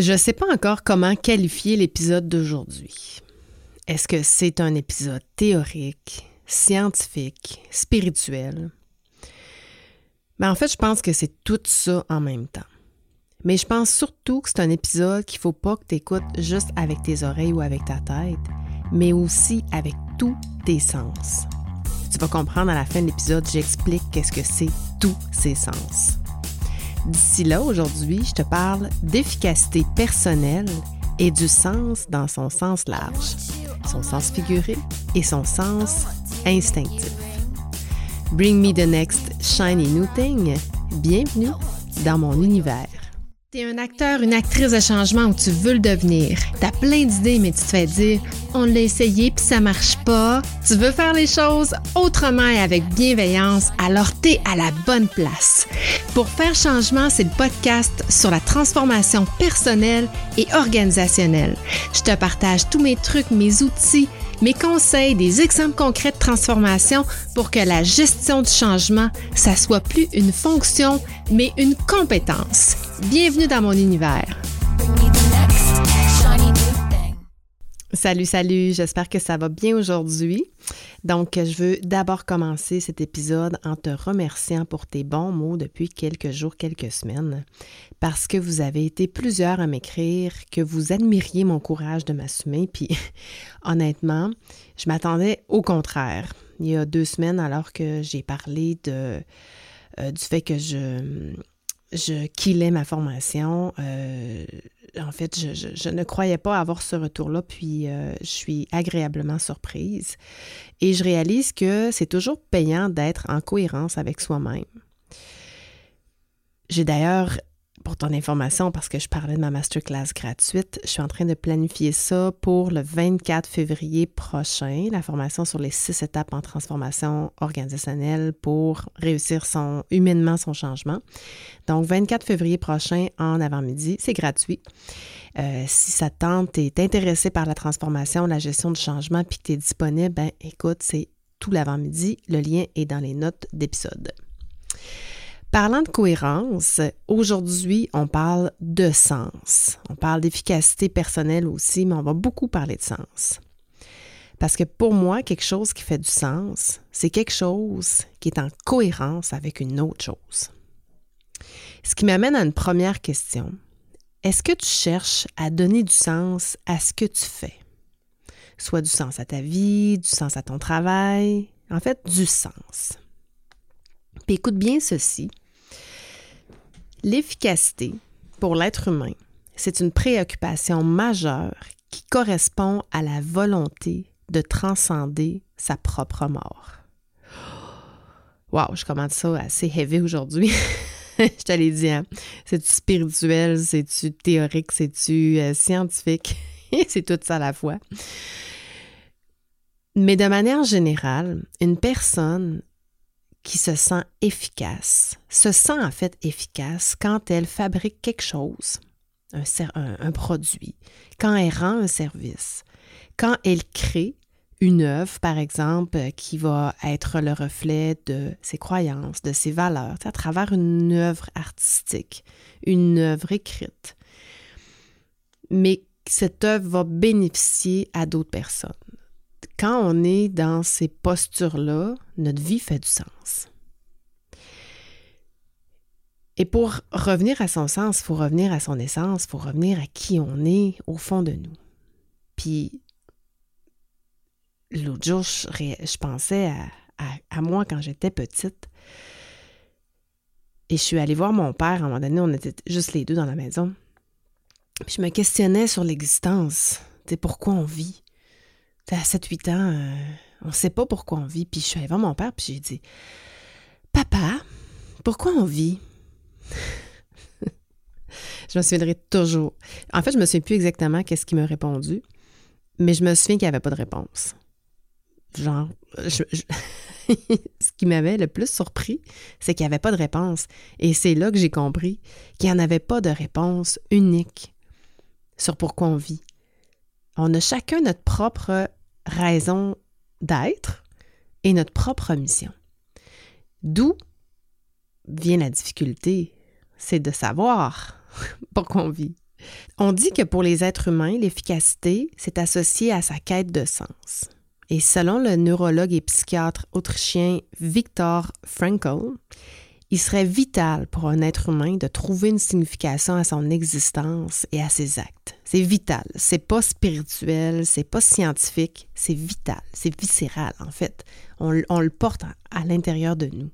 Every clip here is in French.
Je ne sais pas encore comment qualifier l'épisode d'aujourd'hui. Est-ce que c'est un épisode théorique, scientifique, spirituel? Mais ben, en fait, je pense que c'est tout ça en même temps. Mais je pense surtout que c'est un épisode qu'il ne faut pas que tu écoutes juste avec tes oreilles ou avec ta tête, mais aussi avec tous tes sens. Tu vas comprendre à la fin de l'épisode, j'explique qu'est-ce que c'est tous ces sens. D'ici là, aujourd'hui, je te parle d'efficacité personnelle et du sens dans son sens large, son sens figuré et son sens instinctif. Bring me the next shiny new thing. Bienvenue dans mon univers. T'es un acteur, une actrice de changement où tu veux le devenir. T'as plein d'idées, mais tu te fais dire on l'a essayé puis ça marche pas. Tu veux faire les choses autrement et avec bienveillance, alors t'es à la bonne place. Pour faire changement, c'est le podcast sur la transformation personnelle et organisationnelle. Je te partage tous mes trucs, mes outils mes conseils, des exemples concrets de transformation pour que la gestion du changement, ça soit plus une fonction, mais une compétence. Bienvenue dans mon univers. Salut, salut, j'espère que ça va bien aujourd'hui. Donc, je veux d'abord commencer cet épisode en te remerciant pour tes bons mots depuis quelques jours, quelques semaines, parce que vous avez été plusieurs à m'écrire que vous admiriez mon courage de m'assumer, puis honnêtement, je m'attendais au contraire. Il y a deux semaines, alors que j'ai parlé de, euh, du fait que je, je killais ma formation, euh, en fait, je, ne croyais pas avoir ce retour-là, puis euh, je suis agréablement surprise. Et je réalise que c'est toujours payant d'être en cohérence avec soi-même. J'ai d'ailleurs pour ton information, parce que je parlais de ma masterclass gratuite, je suis en train de planifier ça pour le 24 février prochain, la formation sur les six étapes en transformation organisationnelle pour réussir son, humainement son changement. Donc, 24 février prochain en avant-midi, c'est gratuit. Euh, si ça tente, et intéressé par la transformation, la gestion du changement, puis que tu es disponible, ben écoute, c'est tout l'avant-midi. Le lien est dans les notes d'épisode. Parlant de cohérence, aujourd'hui, on parle de sens. On parle d'efficacité personnelle aussi, mais on va beaucoup parler de sens. Parce que pour moi, quelque chose qui fait du sens, c'est quelque chose qui est en cohérence avec une autre chose. Ce qui m'amène à une première question. Est-ce que tu cherches à donner du sens à ce que tu fais? Soit du sens à ta vie, du sens à ton travail, en fait, du sens. Puis écoute bien ceci. L'efficacité pour l'être humain, c'est une préoccupation majeure qui correspond à la volonté de transcender sa propre mort. Wow, je commence ça assez heavy aujourd'hui. je te l'ai dit, hein? C'est-tu spirituel, c'est-tu théorique, c'est-tu euh, scientifique? c'est tout ça à la fois. Mais de manière générale, une personne qui se sent efficace, se sent en fait efficace quand elle fabrique quelque chose, un, produit, quand elle rend un service, quand elle crée une œuvre, par exemple, qui va être le reflet de ses croyances, de ses valeurs, à travers une œuvre artistique, une œuvre écrite. Mais cette œuvre va bénéficier à d'autres personnes quand on est dans ces postures-là, notre vie fait du sens. Et pour revenir à son sens, il faut revenir à son essence, il faut revenir à qui on est au fond de nous. Puis, l'autre jour, je, pensais à, moi quand j'étais petite. Et je suis allée voir mon père. À un moment donné, on était juste les deux dans la maison. Je me questionnais sur l'existence. Tu pourquoi on vit? À 7-8 ans, euh, on ne sait pas pourquoi on vit. Puis je suis allée voir mon père, puis j'ai dit Papa, pourquoi on vit Je me souviendrai toujours. En fait, je me souviens plus exactement qu'est-ce qu'il m'a répondu, mais je me souviens qu'il n'y avait pas de réponse. Genre, ce qui m'avait le plus surpris, c'est qu'il n'y avait pas de réponse. Et c'est là que j'ai compris qu'il n'y en avait pas de réponse unique sur pourquoi on vit. On a chacun notre propre raison d'être et notre propre mission. D'où vient la difficulté, c'est de savoir pourquoi on vit. On dit que pour les êtres humains, l'efficacité, c'est associé à sa quête de sens. Et selon le neurologue et psychiatre autrichien Viktor Frankl, il serait vital pour un être humain de trouver une signification à son existence et à ses actes. C'est vital. C'est pas spirituel, c'est pas scientifique, c'est vital, c'est viscéral en fait. On, le porte à l'intérieur de nous.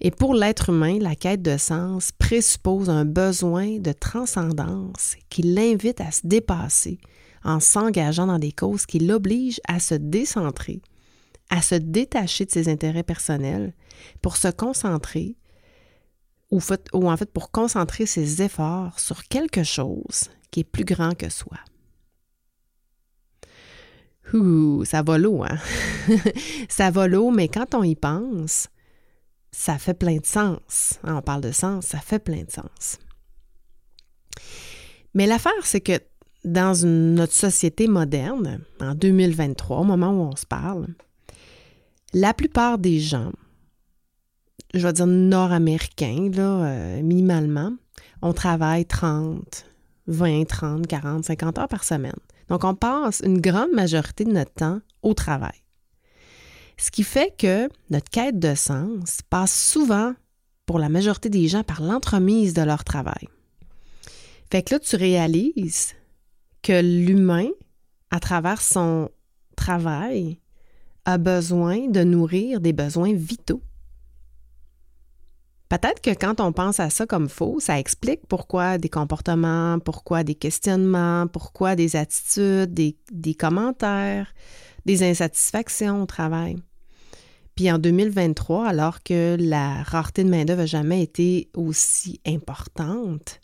Et pour l'être humain, la quête de sens présuppose un besoin de transcendance qui l'invite à se dépasser en s'engageant dans des causes qui l'obligent à se décentrer, à se détacher de ses intérêts personnels pour se concentrer ou, en fait pour concentrer ses efforts sur quelque chose qui est plus grand que soi. Ça va l'eau, hein? ça va l'eau, mais quand on y pense, ça fait plein de sens. Hein, on parle de sens, ça fait plein de sens. Mais l'affaire, c'est que dans notre société moderne, en 2023, au moment où on se parle, la plupart des gens, je vais dire nord-américains, là, euh, minimalement, on travaille 30, 20, 30, 40, 50 heures par semaine. Donc, on passe une grande majorité de notre temps au travail. Ce qui fait que notre quête de sens passe souvent, pour la majorité des gens, par l'entremise de leur travail. Fait que là, tu réalises que l'humain, à travers son travail, a besoin de nourrir des besoins vitaux. Peut-être que quand on pense à ça comme faux, ça explique pourquoi des comportements, pourquoi des questionnements, pourquoi des attitudes, des, commentaires, des insatisfactions au travail. Puis en 2023, alors que la rareté de main-d'œuvre n'a jamais été aussi importante,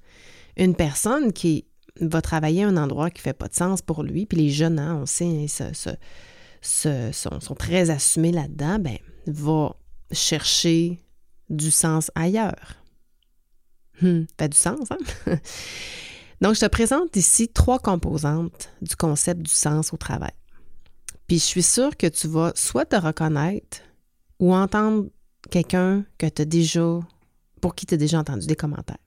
une personne qui va travailler à un endroit qui ne fait pas de sens pour lui, puis les jeunes, hein, on sait, hein, sont, très assumés là-dedans, ben, va chercher du sens ailleurs. Hum, fait du sens, hein? Donc, je te présente ici trois composantes du concept du sens au travail. Puis je suis sûre que tu vas soit te reconnaître ou entendre quelqu'un que déjà, pour qui tu as déjà entendu des commentaires.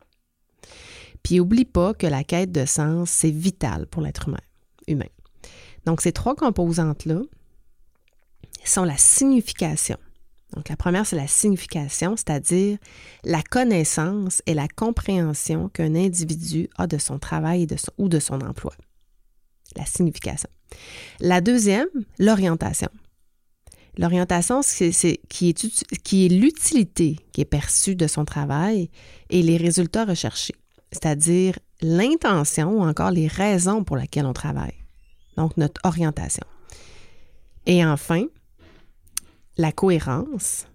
Puis oublie pas que la quête de sens, c'est vital pour l'être humain, humain. Donc, ces trois composantes-là sont la signification. Donc, la première, c'est la signification, c'est-à-dire la connaissance et la compréhension qu'un individu a de son travail ou de son emploi. La signification. La deuxième, l'orientation. L'orientation, c'est qui est, qui est l'utilité qui est perçue de son travail et les résultats recherchés, c'est-à-dire l'intention ou encore les raisons pour lesquelles on travaille. Donc, notre orientation. Et enfin, la cohérence.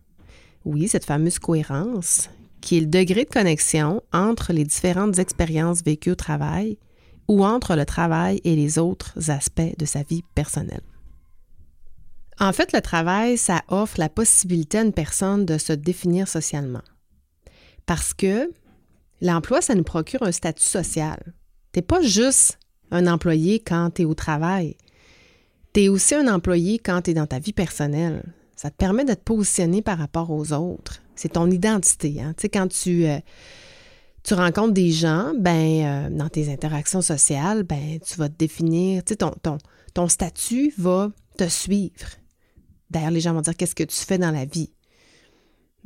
Oui, cette fameuse cohérence, qui est le degré de connexion entre les différentes expériences vécues au travail ou entre le travail et les autres aspects de sa vie personnelle. En fait, le travail, ça offre la possibilité à une personne de se définir socialement. Parce que l'emploi, ça nous procure un statut social. Tu n'es pas juste un employé quand tu es au travail. Tu es aussi un employé quand tu es dans ta vie personnelle. Ça te permet de te positionner par rapport aux autres. C'est ton identité. Hein? Quand tu, euh, tu rencontres des gens, ben, euh, dans tes interactions sociales, ben, tu vas te définir, ton, ton, ton statut va te suivre. D'ailleurs, les gens vont dire Qu'est-ce que tu fais dans la vie?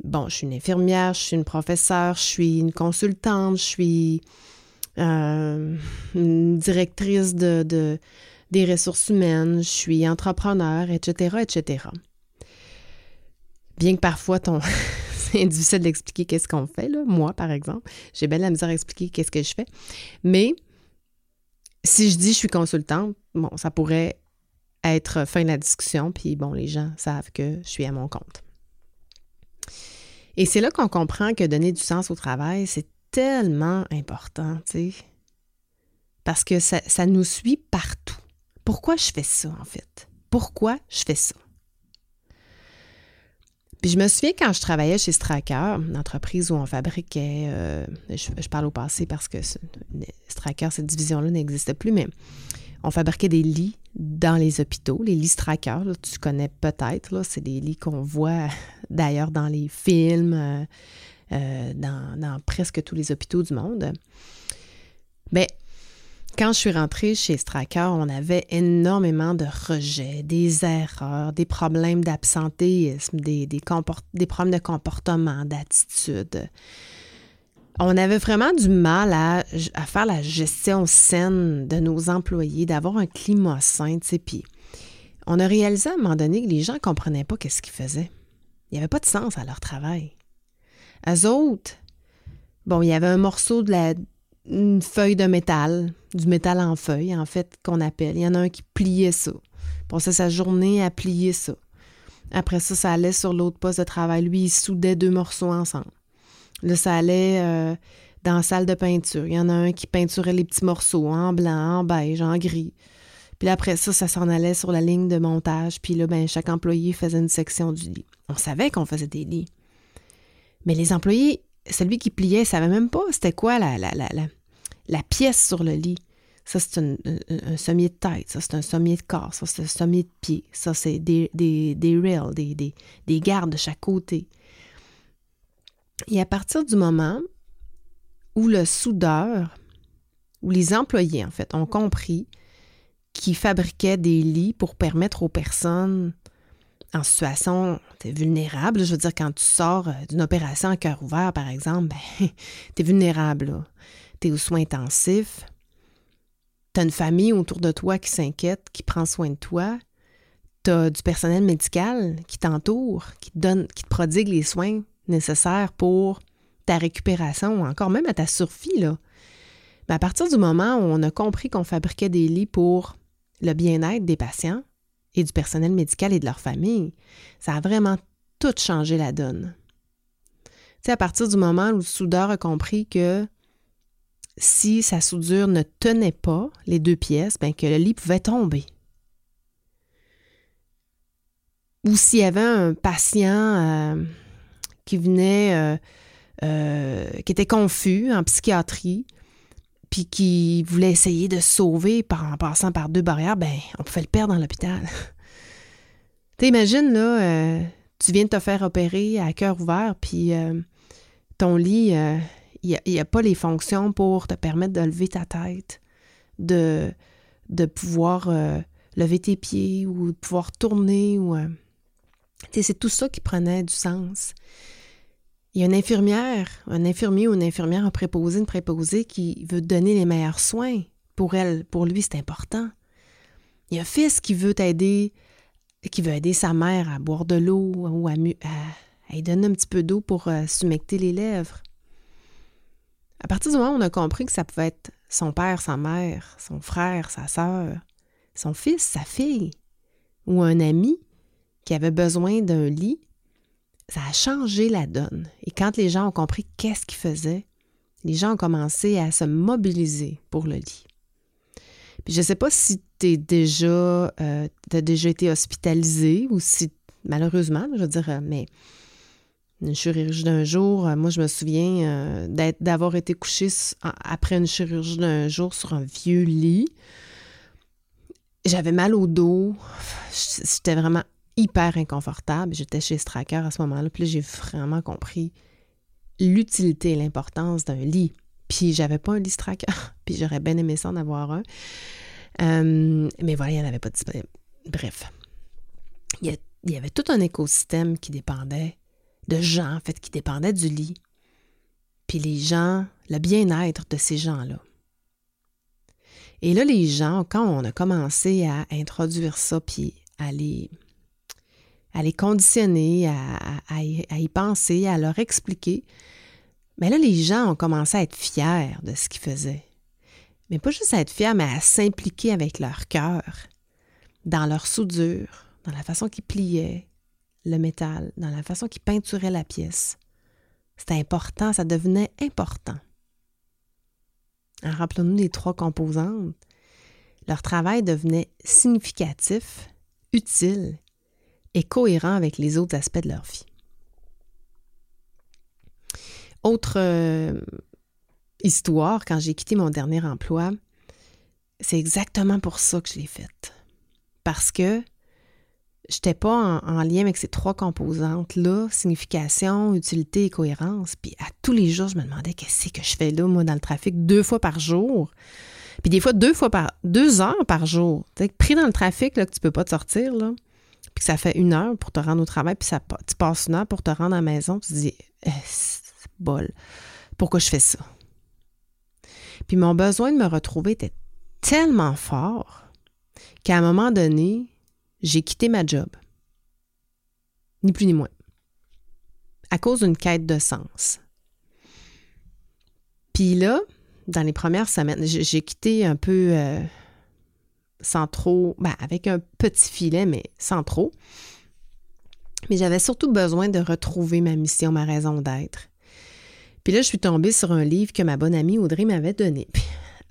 Bon, je suis une infirmière, je suis une professeure, je suis une consultante, je suis euh, une directrice de, des ressources humaines, je suis entrepreneur, etc., etc. Bien que parfois, c'est difficile d'expliquer qu'est-ce qu'on fait, là. moi, par exemple. J'ai bien la misère à expliquer qu'est-ce que je fais. Mais si je dis je suis consultante, bon, ça pourrait être fin de la discussion, puis bon, les gens savent que je suis à mon compte. Et c'est là qu'on comprend que donner du sens au travail, c'est tellement important, tu sais, parce que ça, ça nous suit partout. Pourquoi je fais ça, en fait? Pourquoi je fais ça? Puis je me souviens quand je travaillais chez Stracker, une entreprise où on fabriquait, euh, je, parle au passé parce que Stracker, cette division-là n'existe plus, mais on fabriquait des lits dans les hôpitaux, les lits Stracker, tu connais peut-être, c'est des lits qu'on voit d'ailleurs dans les films, euh, euh, dans, presque tous les hôpitaux du monde. Bien, quand je suis rentrée chez Stracker, on avait énormément de rejets, des erreurs, des problèmes d'absentéisme, des, des, des problèmes de comportement, d'attitude. On avait vraiment du mal à, faire la gestion saine de nos employés, d'avoir un climat sain, tu. Puis on a réalisé à un moment donné que les gens ne comprenaient pas qu'est-ce qu'ils faisaient. Il n'y avait pas de sens à leur travail. Eux autres, bon, il y avait un morceau de la, une feuille de métal, du métal en feuille, en fait, qu'on appelle. Il y en a un qui pliait ça. Passait sa journée à plier ça. Après ça, ça allait sur l'autre poste de travail. Lui, il soudait deux morceaux ensemble. Là, ça allait euh, dans la salle de peinture. Il y en a un qui peinturait les petits morceaux en blanc, en beige, en gris. Puis après ça, ça s'en allait sur la ligne de montage. Puis là, ben, chaque employé faisait une section du lit. On savait qu'on faisait des lits. Mais les employés, celui qui pliait, ne savait même pas c'était quoi la, la, la, la pièce sur le lit. Ça, c'est un, sommier de tête, ça, c'est un sommier de corps, ça, c'est un sommier de pied, ça, c'est des, des, des rails, des, des, des gardes de chaque côté. Et à partir du moment où le soudeur, où les employés, en fait, ont compris qu'ils fabriquaient des lits pour permettre aux personnes en situation vulnérable, je veux dire, quand tu sors d'une opération à cœur ouvert, par exemple, ben, tu es vulnérable. Tu es aux soins intensifs, tu as une famille autour de toi qui s'inquiète, qui prend soin de toi, tu as du personnel médical qui t'entoure, qui te donne, qui te prodigue les soins nécessaires pour ta récupération ou encore même à ta survie. Mais à partir du moment où on a compris qu'on fabriquait des lits pour le bien-être des patients et du personnel médical et de leur famille, ça a vraiment tout changé la donne. Tu à partir du moment où le soudeur a compris que si sa soudure ne tenait pas, les deux pièces, bien que le lit pouvait tomber. Ou s'il y avait un patient euh, qui venait, euh, euh, qui était confus en psychiatrie, puis qui voulait essayer de sauver en passant par deux barrières, ben on pouvait le perdre dans l'hôpital. T'imagines, là, tu viens de te faire opérer à cœur ouvert, puis ton lit, il n'y a, pas les fonctions pour te permettre de lever ta tête, de, pouvoir euh, lever tes pieds ou de pouvoir tourner. ou euh, C'est tout ça qui prenait du sens. Il y a une infirmière, un infirmier ou une infirmière, un préposé, une préposée qui veut donner les meilleurs soins. Pour elle, pour lui, c'est important. Il y a un fils qui veut t'aider, qui veut aider sa mère à boire de l'eau ou à, lui donner un petit peu d'eau pour euh, les lèvres. À partir du moment où on a compris que ça pouvait être son père, sa mère, son frère, sa sœur, son fils, sa fille, ou un ami qui avait besoin d'un lit, ça a changé la donne. Et quand les gens ont compris qu'est-ce qu'ils faisaient, les gens ont commencé à se mobiliser pour le lit. Puis je ne sais pas si tu déjà, euh, déjà été hospitalisé ou si, malheureusement, je veux dire, euh, mais une chirurgie d'un jour. Euh, moi, je me souviens euh, d'avoir été couchée après une chirurgie d'un jour sur un vieux lit. J'avais mal au dos. J'étais vraiment hyper inconfortable. J'étais chez Stracker à ce moment-là. Puis j'ai vraiment compris l'utilité et l'importance d'un lit. Puis j'avais pas un lit Stracker. Puis j'aurais bien aimé ça avoir un. Euh, mais voilà, il n'y en avait pas disponible. Bref. Il y avait tout un écosystème qui dépendait de gens, en qui dépendaient du lit. Puis les gens, le bien-être de ces gens-là. Et là, les gens, quand on a commencé à introduire ça, puis à les, à les conditionner, à, y penser, à leur expliquer, mais là, les gens ont commencé à être fiers de ce qu'ils faisaient. Mais pas juste à être fiers, mais à s'impliquer avec leur cœur, dans leur soudure, dans la façon qu'ils pliaient, le métal, dans la façon qu'ils peinturaient la pièce. C'était important, ça devenait important. Rappelons-nous les trois composantes. Leur travail devenait significatif, utile et cohérent avec les autres aspects de leur vie. Autre euh, histoire, quand j'ai quitté mon dernier emploi, c'est exactement pour ça que je l'ai faite. Parce que je n'étais pas en, lien avec ces trois composantes-là, signification, utilité et cohérence. Puis à tous les jours, je me demandais qu'est-ce que je fais là, moi, dans le trafic, deux fois par jour. Puis des fois, deux fois par deux heures par jour. Tu pris dans le trafic, là, que tu peux pas te sortir, là, puis que ça fait une heure pour te rendre au travail, puis ça, tu passes une heure pour te rendre à la maison, tu te dis, eh, c'est bol, pourquoi je fais ça? Puis mon besoin de me retrouver était tellement fort qu'à un moment donné, j'ai quitté ma job. Ni plus ni moins. À cause d'une quête de sens. Puis là, dans les premières semaines, j'ai quitté un peu euh, sans trop, ben, avec un petit filet, mais sans trop. Mais j'avais surtout besoin de retrouver ma mission, ma raison d'être. Puis là, je suis tombée sur un livre que ma bonne amie Audrey m'avait donné.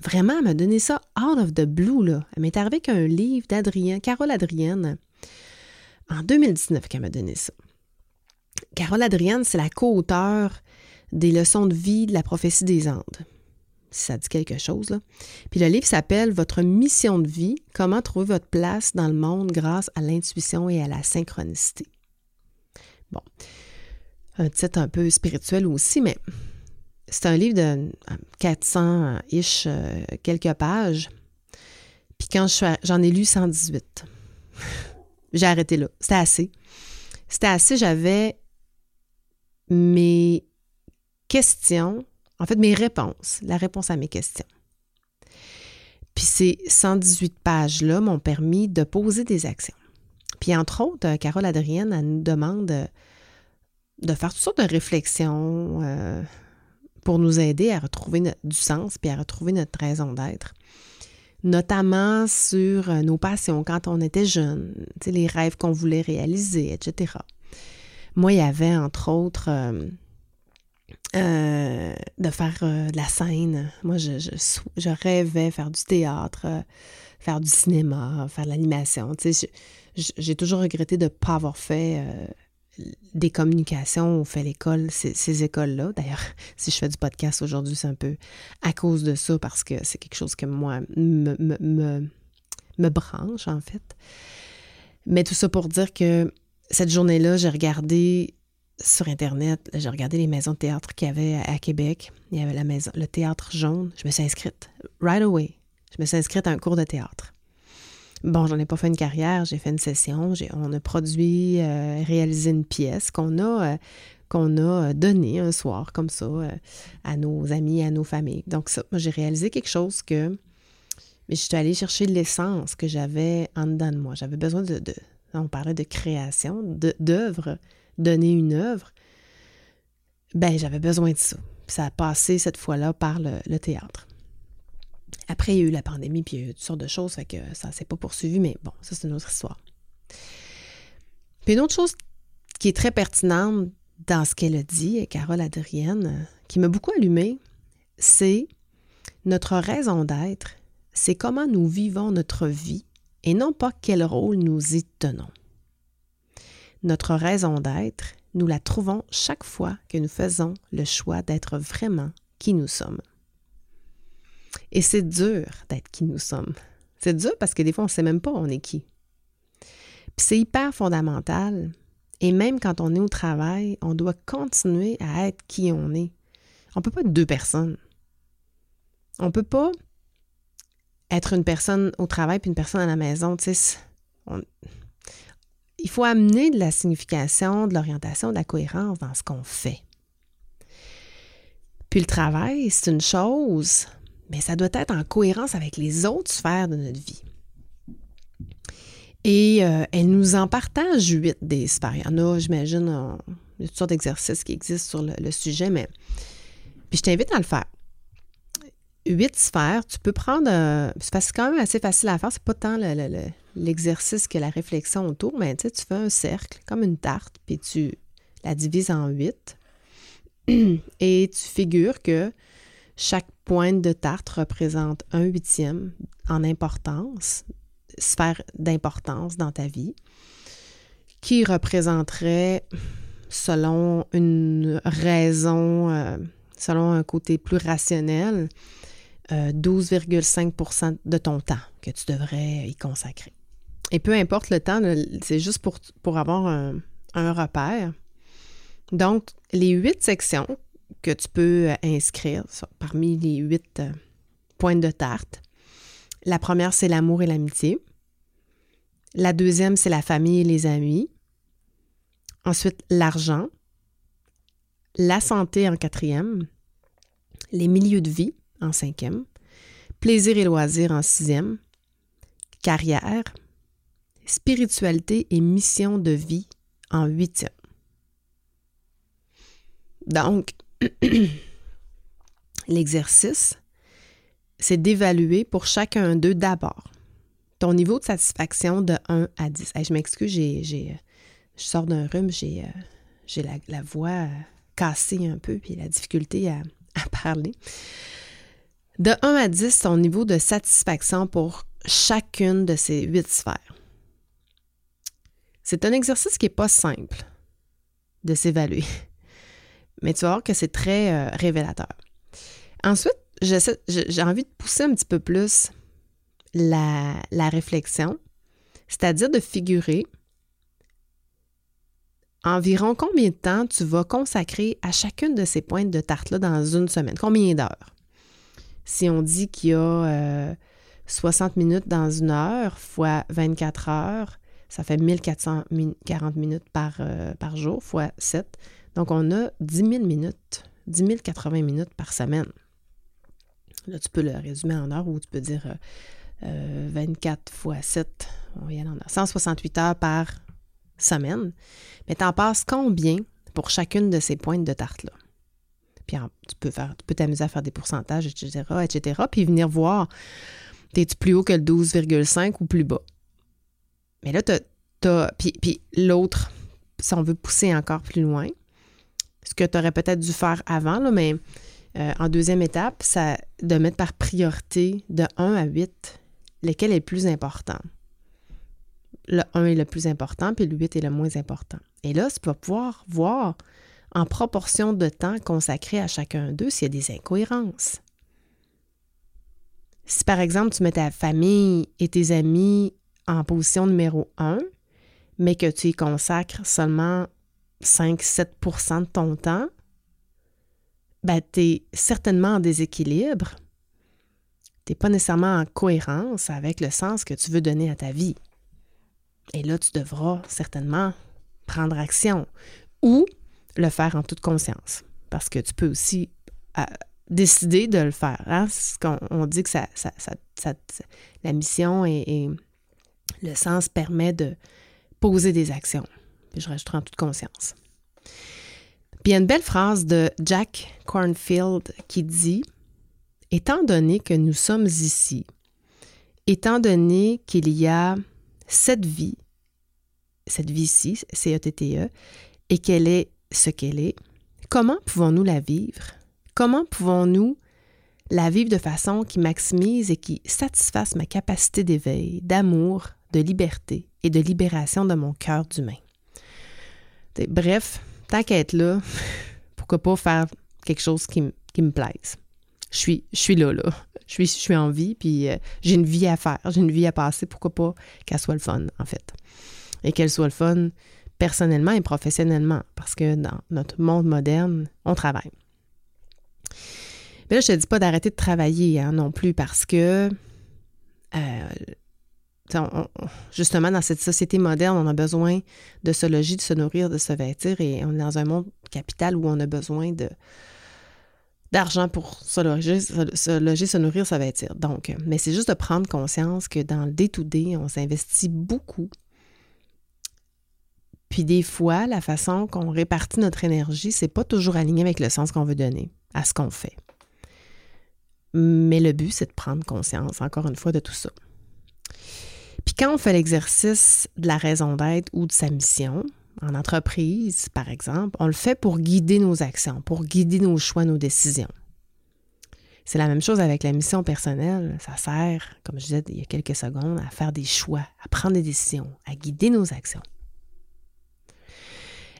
Vraiment, elle m'a donné ça out of the blue. Là. Elle m'est arrivée avec un livre d'Adrienne, Carole Adrienne, en 2019 qu'elle m'a donné ça. Carole Adrienne, c'est la co-auteure des leçons de vie de la prophétie des Andes. Si ça dit quelque chose, là. Puis le livre s'appelle Votre mission de vie, comment trouver votre place dans le monde grâce à l'intuition et à la synchronicité. Bon, un titre un peu spirituel aussi, mais c'est un livre de 400-ish, euh, quelques pages. Puis quand j'en ai lu 118, j'ai arrêté là. C'était assez. C'était assez. J'avais mes questions, en fait, mes réponses, la réponse à mes questions. Puis ces 118 pages-là m'ont permis de poser des actions. Puis entre autres, Carole Adrienne, elle nous demande de faire toutes sortes de réflexions, euh, pour nous aider à retrouver du sens puis à retrouver notre raison d'être. Notamment sur euh, nos passions quand on était jeune, les rêves qu'on voulait réaliser, etc. Moi, il y avait entre autres euh, euh, de faire de la scène. Moi, je, je, je, rêvais faire du théâtre, faire du cinéma, faire de l'animation. J'ai toujours regretté de ne pas avoir fait des communications ou fait l'école, ces, écoles-là. D'ailleurs, si je fais du podcast aujourd'hui, c'est un peu à cause de ça, parce que c'est quelque chose que moi me, me, branche, en fait. Mais tout ça pour dire que cette journée-là, j'ai regardé sur Internet, j'ai regardé les maisons de théâtre qu'il y avait à Québec. Il y avait la maison, le théâtre jaune. Je me suis inscrite right away. Je me suis inscrite à un cours de théâtre. Bon, j'en ai pas fait une carrière, j'ai fait une session, on a produit, euh, réalisé une pièce qu'on a, euh, a donnée un soir comme ça euh, à nos amis, à nos familles. Donc ça, moi j'ai réalisé quelque chose que, mais je suis allée chercher l'essence que j'avais en dedans de moi. J'avais besoin de, on parlait de création, d'œuvre, donner une œuvre. Ben j'avais besoin de ça. ça a passé cette fois-là par le théâtre. Après, il y a eu la pandémie, puis il y a eu toutes sortes de choses, fait que ça ne s'est pas poursuivi, mais bon, ça, c'est une autre histoire. Puis une autre chose qui est très pertinente dans ce qu'elle a dit, Carole Adrienne, qui m'a beaucoup allumée, c'est notre raison d'être, c'est comment nous vivons notre vie et non pas quel rôle nous y tenons. Notre raison d'être, nous la trouvons chaque fois que nous faisons le choix d'être vraiment qui nous sommes. Et c'est dur d'être qui nous sommes. C'est dur parce que des fois, on ne sait même pas on est qui. Puis c'est hyper fondamental. Et même quand on est au travail, on doit continuer à être qui on est. On ne peut pas être deux personnes. On ne peut pas être une personne au travail puis une personne à la maison. Il faut amener de la signification, de l'orientation, de la cohérence dans ce qu'on fait. Puis le travail, c'est une chose, mais ça doit être en cohérence avec les autres sphères de notre vie. Et euh, elle nous en partage huit des sphères. Il y en a, j'imagine, il y toutes sortes d'exercices qui existent sur le, sujet, mais puis je t'invite à le faire. Huit sphères, tu peux prendre. Euh, c'est quand même assez facile à faire. C'est pas tant l'exercice que la réflexion autour, mais tu fais un cercle, comme une tarte, puis tu la divises en huit. Et tu figures que chaque pointe de tarte représente un huitième en importance, sphère d'importance dans ta vie, qui représenterait, selon une raison, euh, selon un côté plus rationnel, 12,5% euh, de ton temps que tu devrais y consacrer. Et peu importe le temps, c'est juste pour, avoir un repère. Donc, les huit sections que tu peux inscrire parmi les huit pointes de tarte. La première, c'est l'amour et l'amitié. La deuxième, c'est la famille et les amis. Ensuite, l'argent. La santé en quatrième. Les milieux de vie en cinquième. Plaisir et loisirs en sixième. Carrière. Spiritualité et mission de vie en huitième. Donc, l'exercice, c'est d'évaluer pour chacun d'eux d'abord ton niveau de satisfaction de 1 à 10. je m'excuse, j'ai, je sors d'un rhume, j'ai, euh, la, voix euh, cassée un peu, puis la difficulté à, à parler. De 1 à 10, ton niveau de satisfaction pour chacune de ces huit sphères. C'est un exercice qui n'est pas simple de s'évaluer, mais tu vas voir que c'est très euh, révélateur. Ensuite, j'ai envie de pousser un petit peu plus la, réflexion, c'est-à-dire de figurer environ combien de temps tu vas consacrer à chacune de ces pointes de tarte-là dans une semaine? Combien d'heures? Si on dit qu'il y a 60 euh, minutes dans une heure fois 24 heures, ça fait 1440 minutes par, euh, par jour fois 7. Donc, on a 10 000 minutes, 10 080 minutes par semaine. Là, tu peux le résumer en heures ou tu peux dire 24 euh, fois 7, on y en heures. 168 heures par semaine. Mais tu en passes combien pour chacune de ces pointes de tarte-là? Puis tu peux faire, tu peux t'amuser à faire des pourcentages, etc., etc., puis venir voir, t'es-tu plus haut que le 12,5 ou plus bas? Mais là, tu as, puis, puis l'autre, si on veut pousser encore plus loin, ce que tu aurais peut-être dû faire avant, là, mais euh, en deuxième étape, c'est de mettre par priorité de 1 à 8 lequel est le plus important. Le 1 est le plus important, puis le 8 est le moins important. Et là, tu vas pouvoir voir en proportion de temps consacré à chacun d'eux s'il y a des incohérences. Si par exemple tu mets ta famille et tes amis en position numéro 1, mais que tu y consacres seulement 5-7% de ton temps, ben, tu es certainement en déséquilibre. Tu n'es pas nécessairement en cohérence avec le sens que tu veux donner à ta vie. Et là, tu devras certainement prendre action ou le faire en toute conscience. Parce que tu peux aussi euh, décider de le faire. Hein. On, dit que ça, la mission et, le sens permet de poser des actions. Je rajouterai en toute conscience. Puis il y a une belle phrase de Jack Cornfield qui dit Étant donné que nous sommes ici, étant donné qu'il y a cette vie, cette vie-ci, C-E-T-T-E, e, et qu'elle est ce qu'elle est, comment pouvons-nous la vivre? Comment pouvons-nous la vivre de façon qui maximise et qui satisfasse ma capacité d'éveil, d'amour, de liberté et de libération de mon cœur d'humain? Bref, tant qu'à être là, pourquoi pas faire quelque chose qui, me plaise? Je suis, là, là. Je suis, je suis en vie, puis euh, j'ai une vie à faire, j'ai une vie à passer. Pourquoi pas qu'elle soit le fun, en fait? Et qu'elle soit le fun personnellement et professionnellement, parce que dans notre monde moderne, on travaille. Mais là, je ne te dis pas d'arrêter de travailler hein, non plus, parce que euh, justement, dans cette société moderne, on a besoin de se loger, de se nourrir, de se vêtir et on est dans un monde capital où on a besoin d'argent pour se loger, se, nourrir, se vêtir. Donc, mais c'est juste de prendre conscience que dans le day-to-day, on s'investit beaucoup. Puis des fois, la façon qu'on répartit notre énergie, c'est pas toujours aligné avec le sens qu'on veut donner à ce qu'on fait. Mais le but, c'est de prendre conscience, encore une fois, de tout ça. Puis quand on fait l'exercice de la raison d'être ou de sa mission, en entreprise, par exemple, on le fait pour guider nos actions, pour guider nos choix, nos décisions. C'est la même chose avec la mission personnelle. Ça sert, comme je disais il y a quelques secondes, à faire des choix, à prendre des décisions, à guider nos actions.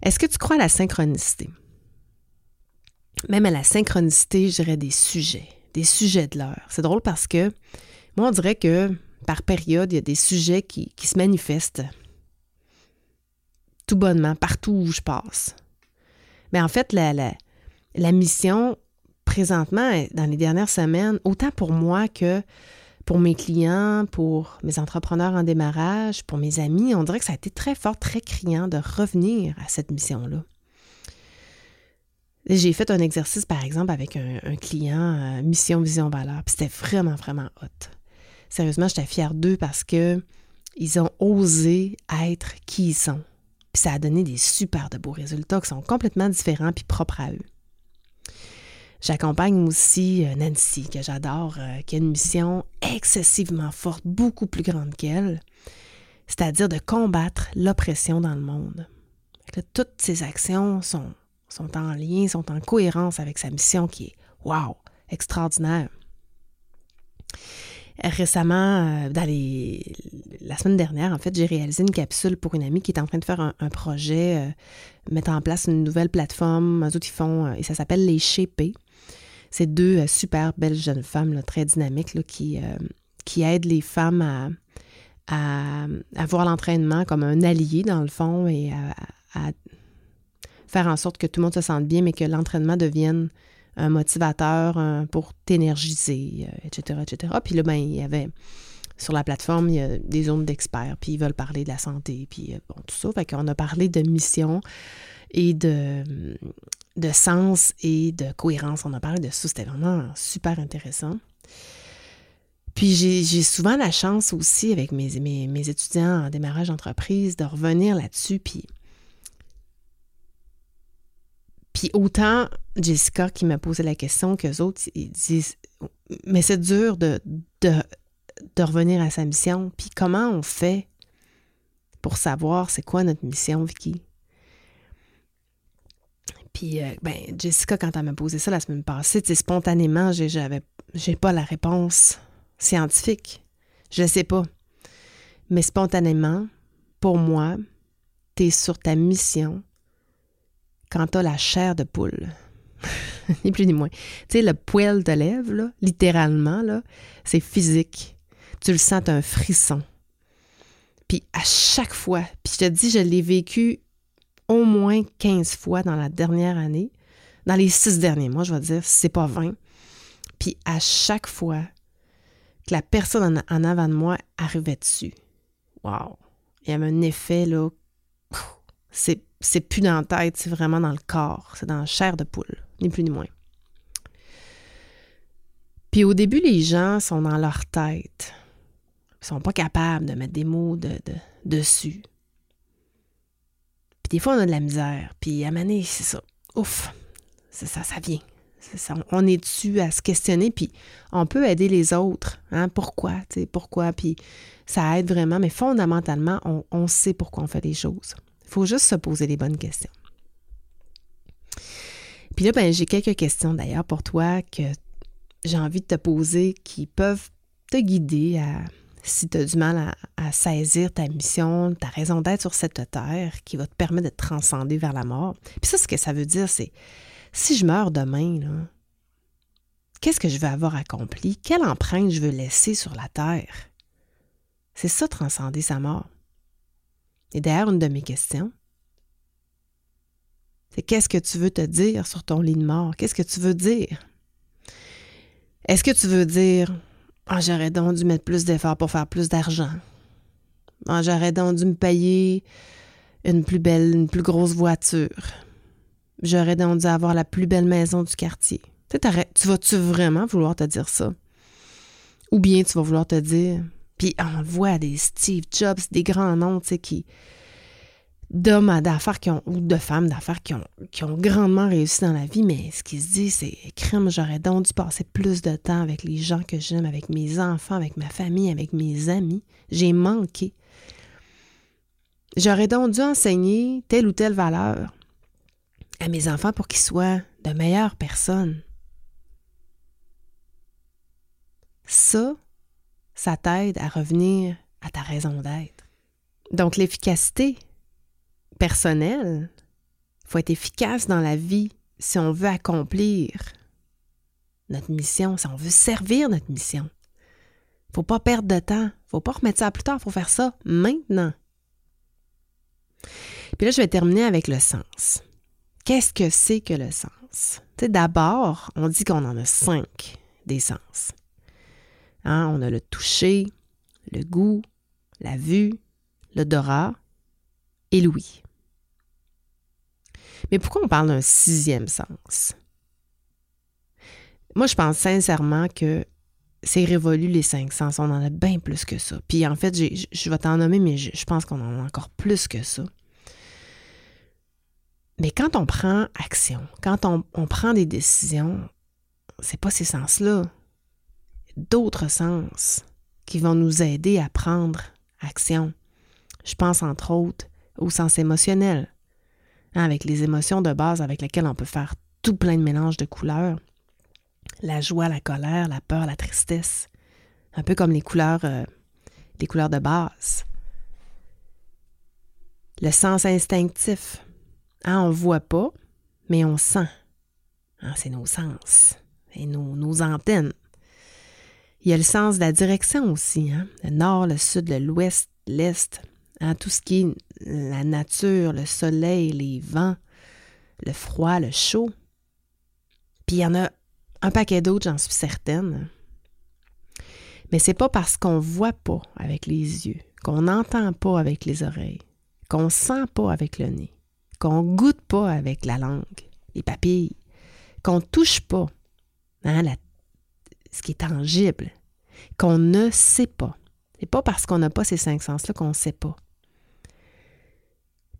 Est-ce que tu crois à la synchronicité? Même à la synchronicité, je dirais des sujets, des sujets de l'heure. C'est drôle parce que moi, on dirait que par période, il y a des sujets qui, se manifestent tout bonnement partout où je passe. Mais en fait, la, mission, présentement, dans les dernières semaines, autant pour moi que pour mes clients, pour mes entrepreneurs en démarrage, pour mes amis, on dirait que ça a été très fort, très criant de revenir à cette mission-là. J'ai fait un exercice, par exemple, avec un, client, euh, mission, vision, valeur, puis c'était vraiment, vraiment hot. Sérieusement, j'étais fière d'eux parce que ils ont osé être qui ils sont. Puis ça a donné des super de beaux résultats qui sont complètement différents puis propres à eux. J'accompagne aussi euh, Nancy, que j'adore, euh, qui a une mission excessivement forte, beaucoup plus grande qu'elle, c'est-à-dire de combattre l'oppression dans le monde. toutes ses actions sont, sont en lien, sont en cohérence avec sa mission qui est, wow, extraordinaire. Récemment, euh, dans la semaine dernière, en fait, j'ai réalisé une capsule pour une amie qui est en train de faire un, projet, mettre en place une nouvelle plateforme. Eux autres, font, et ça s'appelle Les Shapés. C'est deux euh, super belles jeunes femmes très dynamiques qui, euh, aident les femmes à, à, voir l'entraînement comme un allié dans le fond et à, faire en sorte que tout le monde se sente bien, mais que l'entraînement devienne un motivateur pour t'énergiser, etc., euh, etc. Puis là, ben, il y avait sur la plateforme, il y a des zones d'experts, puis ils veulent parler de la santé, puis bon, tout ça. Fait qu'on a parlé de mission et de, de sens et de cohérence. On a parlé de ça, c'était vraiment super intéressant. Puis j'ai souvent la chance aussi avec mes, mes, étudiants en démarrage d'entreprise de revenir là-dessus. Puis, puis autant Jessica qui m'a posé la question qu'eux autres, ils disent Mais c'est dur de, de, revenir à sa mission. Puis comment on fait pour savoir c'est quoi notre mission, Vicky? Puis, euh, ben, Jessica, quand elle m'a posé ça la semaine passée, spontanément, j'avais, j'ai pas la réponse scientifique. Je sais pas. Mais spontanément, pour moi, tu es sur ta mission quand tu as la chair de poule. ni plus ni moins. Tu sais, le poil de lèvres, littéralement, là, c'est physique. Tu le sens, un frisson. Puis à chaque fois, puis je te dis, je l'ai vécu au moins 15 fois dans la dernière année, dans les six derniers mois, je vais dire, c'est pas 20. Puis à chaque fois que la personne en, avant de moi arrivait dessus, wow, il y avait un effet, là, c'est, c'est plus dans la tête, c'est vraiment dans le corps, c'est dans la chair de poule, ni plus ni moins. Puis au début, les gens sont dans leur tête. Ils sont pas capables de mettre des mots de, dessus des fois, on a de la misère. Puis à Mané, c'est ça. Ouf, c'est ça, ça vient. On est dessus à se questionner, puis on peut aider les autres. Hein? Pourquoi? Pourquoi? Puis ça aide vraiment, mais fondamentalement, on, sait pourquoi on fait les choses. Il faut juste se poser les bonnes questions. Puis là, ben, j'ai quelques questions d'ailleurs pour toi que j'ai envie de te poser qui peuvent te guider à si tu as du mal à, saisir ta mission, ta raison d'être sur cette terre qui va te permettre de transcender vers la mort. Puis ça, ce que ça veut dire, c'est si je meurs demain, qu'est-ce que je veux avoir accompli? Quelle empreinte je veux laisser sur la terre? C'est ça, transcender sa mort. Et d'ailleurs, une de mes questions, c'est qu'est-ce que tu veux te dire sur ton lit de mort? Qu'est-ce que tu veux dire? Est-ce que tu veux dire ah, j'aurais donc dû mettre plus d'efforts pour faire plus d'argent. Ah, j'aurais donc dû me payer une plus belle, une plus grosse voiture. J'aurais donc dû avoir la plus belle maison du quartier. Tu, vas-tu vraiment vouloir te dire ça? Ou bien tu vas vouloir te dire. Puis on voit des Steve Jobs, des grands noms, tu sais, qui, d'hommes d'affaires qui ont, ou de femmes d'affaires qui ont, qui ont grandement réussi dans la vie, mais ce qui se dit, c'est crime, j'aurais donc dû passer plus de temps avec les gens que j'aime, avec mes enfants, avec ma famille, avec mes amis. J'ai manqué. J'aurais donc dû enseigner telle ou telle valeur à mes enfants pour qu'ils soient de meilleures personnes. Ça, ça t'aide à revenir à ta raison d'être. Donc l'efficacité, personnel. Il faut être efficace dans la vie si on veut accomplir notre mission, si on veut servir notre mission. Faut pas perdre de temps. Faut pas remettre ça plus tard. Faut faire ça maintenant. Puis là, je vais terminer avec le sens. Qu'est-ce que c'est que le sens? D'abord, on dit qu'on en a cinq des sens. Hein, on a le toucher, le goût, la vue, l'odorat et l'ouïe. Mais pourquoi on parle d'un sixième sens? Moi, je pense sincèrement que c'est révolu les cinq sens. On en a bien plus que ça. Puis en fait, je vais t'en nommer, mais je, pense qu'on en a encore plus que ça. Mais quand on prend action, quand on, on prend des décisions, c'est pas ces sens-là. D'autres sens qui vont nous aider à prendre action. Je pense entre autres au sens émotionnel, hein, avec les émotions de base avec lesquelles on peut faire tout plein de mélanges de couleurs. La joie, la colère, la peur, la tristesse. Un peu comme les couleurs, euh, couleurs de base. Le sens instinctif. Hein, on ne voit pas, mais on sent. Hein, c'est nos sens et nos antennes. Il y a le sens de la direction aussi, hein? le nord, le sud, l'ouest, l'est, hein? tout ce qui est la nature, le soleil, les vents, le froid, le chaud. Puis il y en a un paquet d'autres, j'en suis certaine. Mais c'est pas parce qu'on voit pas avec les yeux, qu'on n'entend pas avec les oreilles, qu'on sent pas avec le nez, qu'on goûte pas avec la langue, les papilles, qu'on touche pas hein, la ce qui est tangible, qu'on ne sait pas. C'est pas parce qu'on n'a pas ces cinq sens-là qu'on ne sait pas.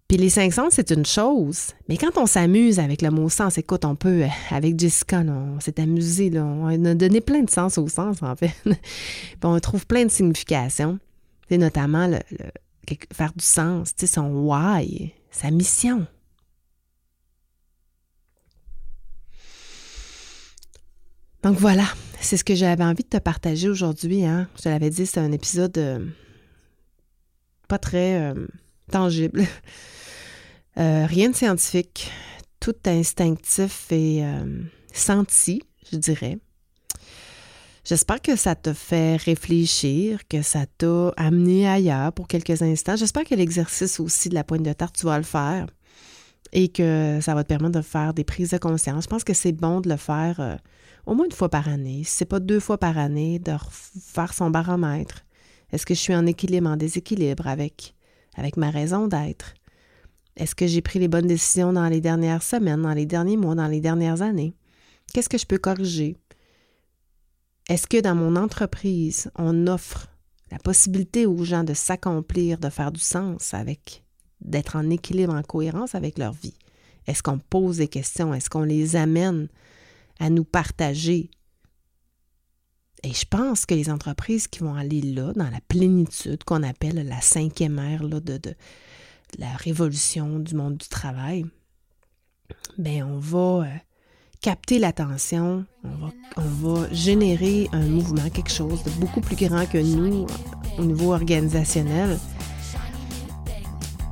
Puis les cinq sens, c'est une chose, mais quand on s'amuse avec le mot sens, écoute, on peut, euh, avec Jessica, on s'est amusé, là, on a donné plein de sens au sens, en fait. Puis on trouve plein de significations, notamment faire du sens, son why, sa mission. Donc voilà, c'est ce que j'avais envie de te partager aujourd'hui. Hein. Je te l'avais dit, c'est un épisode euh, pas très euh, tangible. Euh, rien de scientifique, tout instinctif et senti, je dirais. J'espère que ça t'a fait réfléchir, que ça t'a amené ailleurs pour quelques instants. J'espère que l'exercice aussi de la pointe de tarte, tu vas le faire et que ça va te permettre de faire des prises de conscience. Je pense que c'est bon de le faire au moins une fois par année, si ce n'est pas deux fois par année, de faire son baromètre. Est-ce que je suis en équilibre, en déséquilibre avec, avec ma raison d'être? Est-ce que j'ai pris les bonnes décisions dans les dernières semaines, dans les derniers mois, dans les dernières années? Qu'est-ce que je peux corriger? Est-ce que dans mon entreprise, on offre la possibilité aux gens de s'accomplir, de faire du sens avec, d'être en équilibre, en cohérence avec leur vie? Est-ce qu'on pose des questions? Est-ce qu'on les amène à nous partager. Et je pense que les entreprises qui vont aller là, dans la plénitude qu'on appelle la cinquième ère là, de, de, la révolution du monde du travail, bien, on va euh, capter l'attention, on va, on va générer un mouvement, quelque chose de beaucoup plus grand que nous au niveau organisationnel.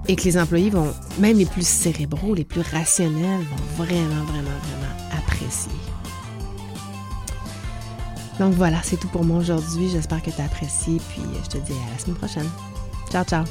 Et que les employés vont, même les plus cérébraux, les plus rationnels, vont vraiment, vraiment, vraiment apprécier. Donc voilà, c'est tout pour moi aujourd'hui. J'espère que tu as apprécié. Puis je te dis à la semaine prochaine. Ciao, ciao.